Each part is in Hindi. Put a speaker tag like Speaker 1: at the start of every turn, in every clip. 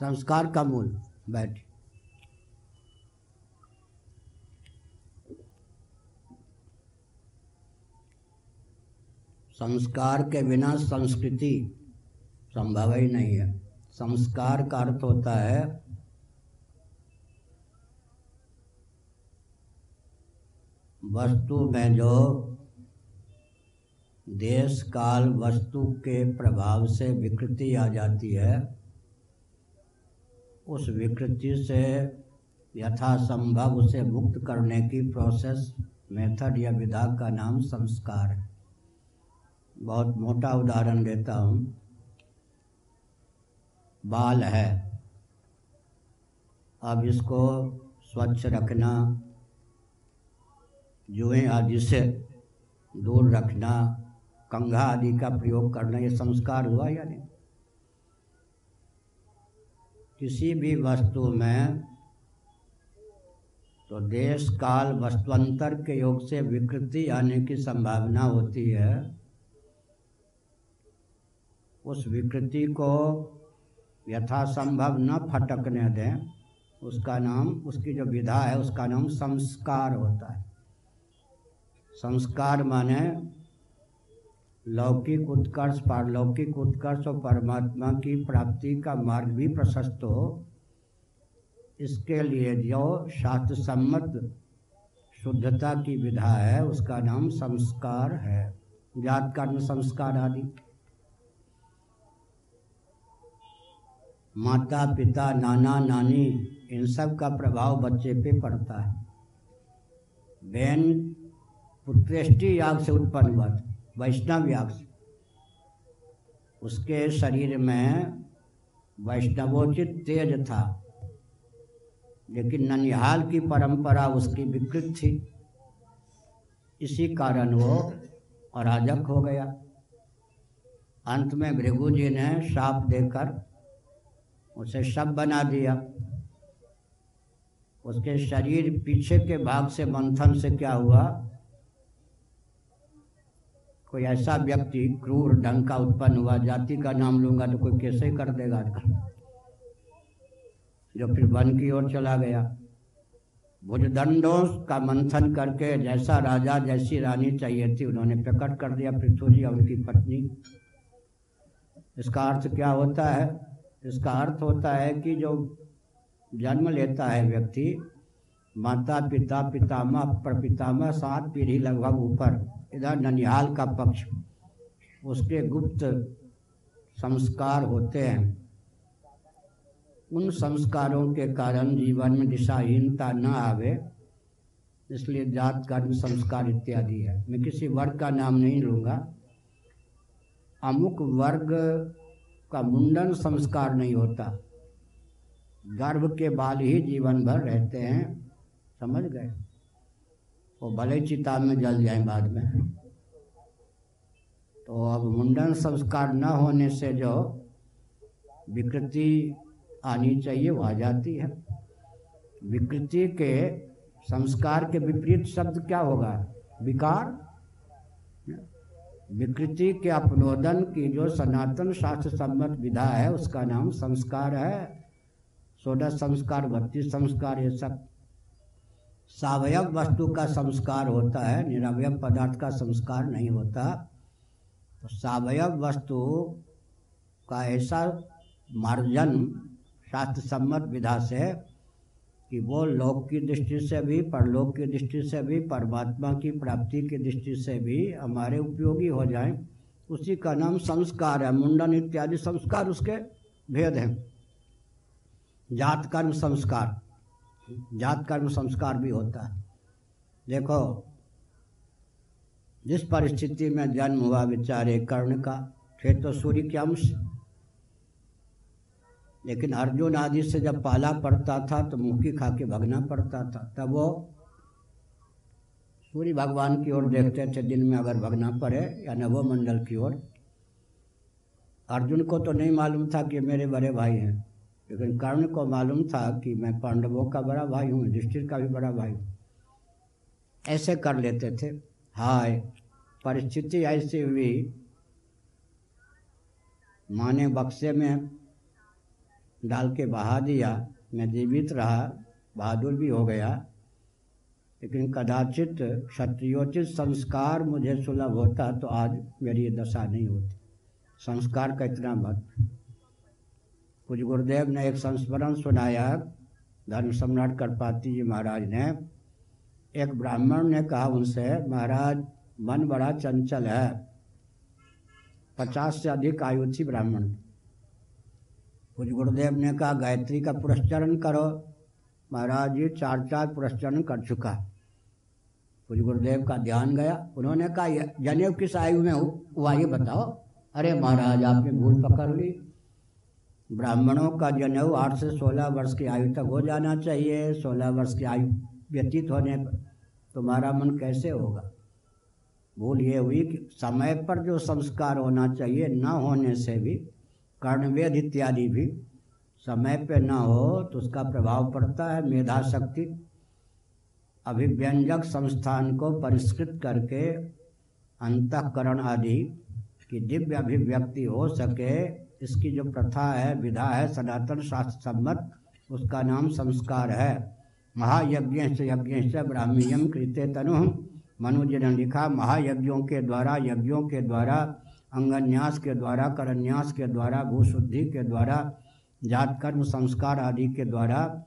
Speaker 1: संस्कार का मूल, बैठ। संस्कार के बिना संस्कृति संभव ही नहीं है। संस्कार का अर्थ होता है, वस्तु में जो देश काल वस्तु के प्रभाव से विकृति आ जाती है उस विकृति से यथासंभव उसे मुक्त करने की प्रोसेस मेथड या विधा का नाम संस्कार है। बहुत मोटा उदाहरण देता हूँ। बाल है। अब इसको स्वच्छ रखना, जुएँ आदि से दूर रखना, कंघा आदि का प्रयोग करना, ये संस्कार हुआ या नहीं? किसी भी वस्तु में तो देश, काल, वस्तुअंतर के योग से विकृति आने की संभावना होती है। उस विकृति को यथासंभव न फटकने दें। उसका नाम, उसकी जो विधा है, उसका नाम संस्कार होता है। संस्कार माने लौकिक उत्कर्ष, पारलौकिक उत्कर्ष और परमात्मा की प्राप्ति का मार्ग भी प्रशस्त हो। इसके लिए जो शास्त्र सम्मत शुद्धता की विधा है, उसका नाम संस्कार है। जात कर्म संस्कार आदि। माता, पिता, नाना, नानी, इन सब का प्रभाव बच्चे पे पड़ता है। बहन पुत्रेष्टि याग से उत्पन्न हुआ था वैष्णव याग। उसके शरीर में वैष्णवोचित तेज था, लेकिन ननिहाल की परंपरा उसकी विकृत थी। इसी कारण वो अराजक हो गया। अंत में भृगु जी ने शाप देकर उसे शब बना दिया। उसके शरीर पीछे के भाग से मंथन से क्या हुआ? कोई ऐसा व्यक्ति क्रूर ढंग का उत्पन्न हुआ, जाति का नाम लूँगा तो कोई कैसे कर देगा जो फिर वन की ओर चला गया। भुजदंडों का मंथन करके जैसा राजा, जैसी रानी चाहिए थी, उन्होंने प्रकट कर दिया पृथ्वी जी और उनकी पत्नी। इसका अर्थ क्या होता है? इसका अर्थ होता है कि जो जन्म लेता है व्यक्ति माता पिता पितामह, प्रपितामह, सात पीढ़ी लगभग ऊपर इधर ननिहाल का पक्ष, उसके गुप्त संस्कार होते हैं। उन संस्कारों के कारण जीवन में दिशाहीनता न आवे, इसलिए जात कर्म संस्कार इत्यादि है। मैं किसी वर्ग का नाम नहीं लूँगा। अमुक वर्ग का मुंडन संस्कार नहीं होता। गर्भ के बाल ही जीवन भर रहते हैं। समझ गए? वो भले चिता में जल जाए बाद में। तो अब मुंडन संस्कार न होने से जो विकृति आनी चाहिए, वो आ जाती है। विकृति के संस्कार के विपरीत शब्द क्या होगा? विकार। विकृति के अपनोदन की जो सनातन शास्त्र सम्मत विधा है, उसका नाम संस्कार है। सोलह संस्कार बत्तीस संस्कार, ये सब। सावयव वस्तु का संस्कार होता है निरवयव पदार्थ का संस्कार नहीं होता। तो सावयव वस्तु का ऐसा मार्जन शास्त्र सम्मत विधा से कि वो लोक की दृष्टि से भी, परलोक की दृष्टि से भी, परमात्मा की प्राप्ति की दृष्टि से भी हमारे उपयोगी हो जाएँ। उसी का नाम संस्कार है। मुंडन इत्यादि संस्कार उसके भेद हैं। जात कर्म संस्कार। जात कर्म संस्कार भी होता है। देखो, जिस परिस्थिति में जन्म हुआ बेचारे कर्ण का थे तो सूर्य के अंश। लेकिन अर्जुन आदि से जब पाला पड़ता था तो मुखी खा के भगना पड़ता था। तब वो सूर्य भगवान की ओर देखते थे, दिन में अगर भगना पड़े या नवो मंडल की ओर। अर्जुन को तो नहीं मालूम था कि मेरे बड़े भाई हैं। लेकिन कर्ण को मालूम था कि मैं पांडवों का बड़ा भाई हूँ, युधिष्ठिर का भी बड़ा भाई हूँ। ऐसे कर लेते थे। हाय, परिस्थिति ऐसी हुई माने बक्से में डाल के बहा दिया। मैं जीवित रहा, बहादुर भी हो गया। लेकिन कदाचित क्षत्रियोचित संस्कार मुझे सुलभ होता तो आज मेरी दशा नहीं होती। संस्कार का इतना महत्व। कुछ गुरुदेव ने एक संस्मरण सुनाया, धर्म सम्राट करपाती जी महाराज ने। एक ब्राह्मण ने कहा उनसे, महाराज, मन बड़ा चंचल है। पचास से अधिक आयु थी ब्राह्मण। कुछ गुरुदेव ने कहा, गायत्री का पुरस्चरण करो। महाराज जी चार चार पुरस्चरण कर चुका। कुछ गुरुदेव का ध्यान गया। उन्होंने कहा जनेऊ किस आयु में हुआ ये बताओ। अरे महाराज, आपने भूल पकड़ ली। ब्राह्मणों का जनेऊ आठ से सोलह वर्ष की आयु तक हो जाना चाहिए। सोलह वर्ष की आयु व्यतीत होने पर तुम्हारा मन कैसे होगा? भूल ये हुई कि समय पर जो संस्कार होना चाहिए, न होने से भी, कर्णवेद इत्यादि भी समय पे न हो तो उसका प्रभाव पड़ता है। मेधा शक्ति अभिव्यंजक संस्थान को परिष्कृत करके अंतकरण आदि की दिव्य अभिव्यक्ति हो सके इसकी जो प्रथा है, विधा है, सनातन शास्त्र सम्मत, उसका नाम संस्कार है। महायज्ञ से यज्ञ से ब्राह्मीयम कृत्य तनु। मनुज ने लिखा, महायज्ञों के द्वारा, यज्ञों के द्वारा, अंगन्यास के द्वारा, करन्यास के द्वारा, भूशुद्धि के द्वारा जात कर्म संस्कार आदि के द्वारा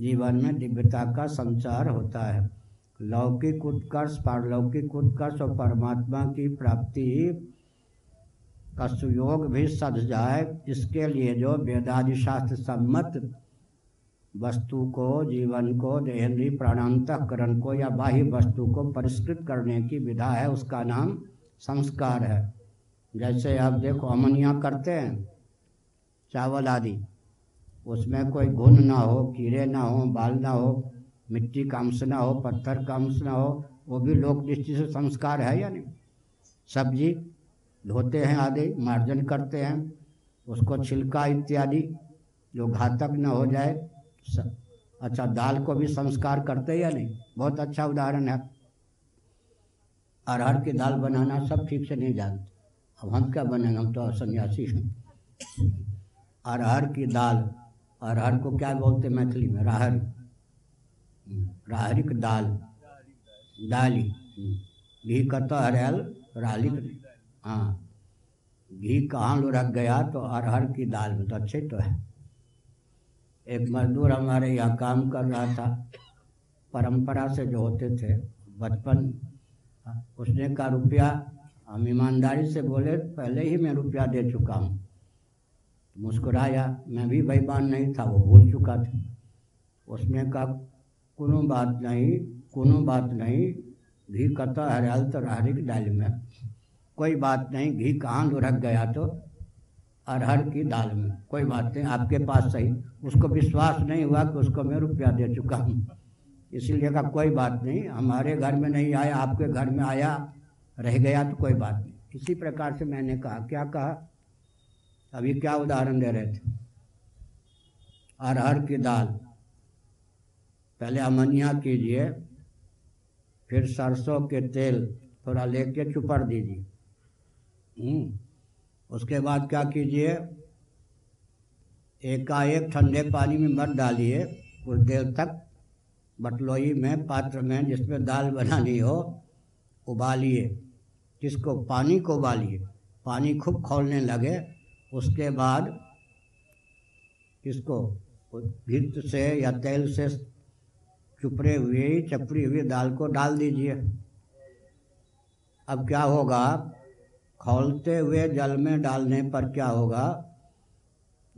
Speaker 1: जीवन में दिव्यता का संचार होता है। लौकिक उत्कर्ष, पारलौकिक उत्कर्ष और परमात्मा की प्राप्ति का सुयोग भी सध जाए, इसके लिए जो वेदादि शास्त्र सम्मत वस्तु को, जीवन को, देहेंद्री प्राणांतकरण को या बाह्य वस्तु को परिष्कृत करने की विधा है, उसका नाम संस्कार है। जैसे आप देखो, अमनिया करते हैं, चावल आदि। उसमें कोई घुन ना हो, कीड़े ना हो, बाल ना हो, मिट्टी का अंश ना हो, पत्थर का अंश ना हो, वो भी लोक दृष्टि से संस्कार है या नहीं? सब्ज़ी धोते हैं आदि, मार्जन करते हैं, उसको छिलका इत्यादि जो घातक न हो जाए अच्छा दाल को भी संस्कार करते या नहीं? बहुत अच्छा उदाहरण है। अरहर की दाल बनाना सब ठीक से नहीं जानते। अब हम क्या बनेंगे? हम तो सन्यासी हैं। अरहर की दाल, अरहर को क्या बोलते मैथिली में? राहर। राहरिक दाल। दाली। घी कत हरियल रालिक हाँ। घी कहाँ लुढ़क गया तो अरहर की दाल में तो अच्छे तो है। एक मजदूर हमारे यहाँ काम कर रहा था। परंपरा से जो होते थे, बचपन, उसने का रुपया। हम ईमानदारी से बोले, पहले ही मैं रुपया दे चुका हूँ। मुस्कुराया, मैं भी बेईमान नहीं था, वो भूल चुका था। उसने कहा, कोनो बात नहीं, कोनो बात नहीं, घी कता हरियाल तो रहरिक डाल में। कोई बात नहीं, घी कहाँ लुढ़क गया तो? अरहर की दाल में, कोई बात नहीं, आपके पास सही। उसको विश्वास नहीं हुआ कि उसको मैं रुपया दे चुका हूँ। इसीलिए कहा, कोई बात नहीं, हमारे घर में नहीं आया, आपके घर में आया, रह गया तो कोई बात नहीं। इसी प्रकार से मैंने कहा, क्या कहा? अभी क्या उदाहरण दे रहे थे? अरहर की दाल। पहले अमनिया कीजिए, फिर सरसों के तेल थोड़ा लेके चुपर दीजिए। उसके बाद क्या कीजिए? एकाएक ठंडे पानी में मत डालिए। कुछ देर तक बटलोई में पात्र में जिसमें दाल बनानी हो, उबालिए। किसको पानी को उबालिए, पानी खूब खोलने लगे, उसके बाद किसको भित से या तेल से चुपड़े हुए, चपड़ी हुई दाल को डाल दीजिए। अब क्या होगा? खोलते हुए जल में डालने पर क्या होगा?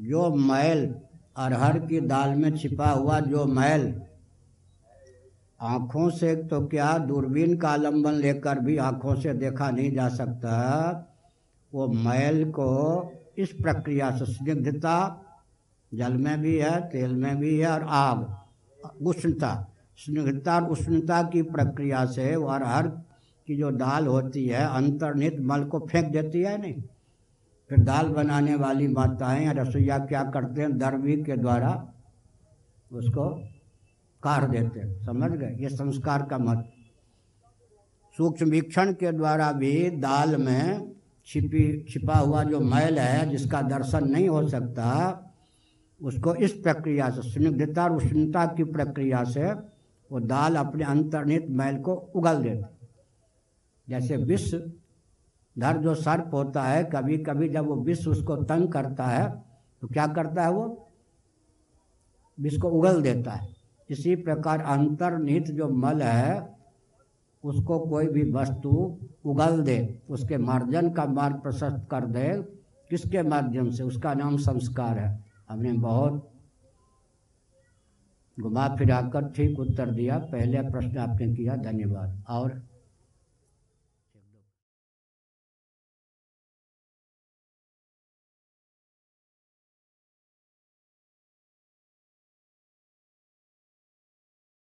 Speaker 1: जो मैल अरहर की दाल में छिपा हुआ जो मैल, आँखों से तो क्या दूरबीन का आलंबन लेकर भी आँखों से देखा नहीं जा सकता? वो मैल को इस प्रक्रिया से स्निग्धता जल में भी है, तेल में भी है और आग, उष्णता, स्निग्धता और उष्णता की प्रक्रिया से वो अरहर की जो दाल होती है, अंतर्निहित मल को फेंक देती है नहीं? फिर दाल बनाने वाली माताएँ या रसोईया क्या करते हैं? दरवी के द्वारा उसको काट देते हैं। समझ गए? ये संस्कार का मत। सूक्ष्म वीक्षण के द्वारा भी दाल में छिपी, छिपा हुआ जो मैल है, जिसका दर्शन नहीं हो सकता, उसको इस प्रक्रिया से, स्निग्धता और उष्णता की प्रक्रिया से वो दाल अपने अंतर्निहित मैल को उगल देती जैसे विष धर जो सर्प होता है कभी कभी जब वो विष उसको तंग करता है तो क्या करता है वो? विष को उगल देता है। इसी प्रकार अंतर्निहित जो मल है उसको कोई भी वस्तु उगल दे उसके मार्जन का मार्ग प्रशस्त कर दे। किसके माध्यम से? उसका नाम संस्कार है। हमने बहुत घुमा फिरा कर ठीक उत्तर दिया। पहले प्रश्न आपने किया धन्यवाद। और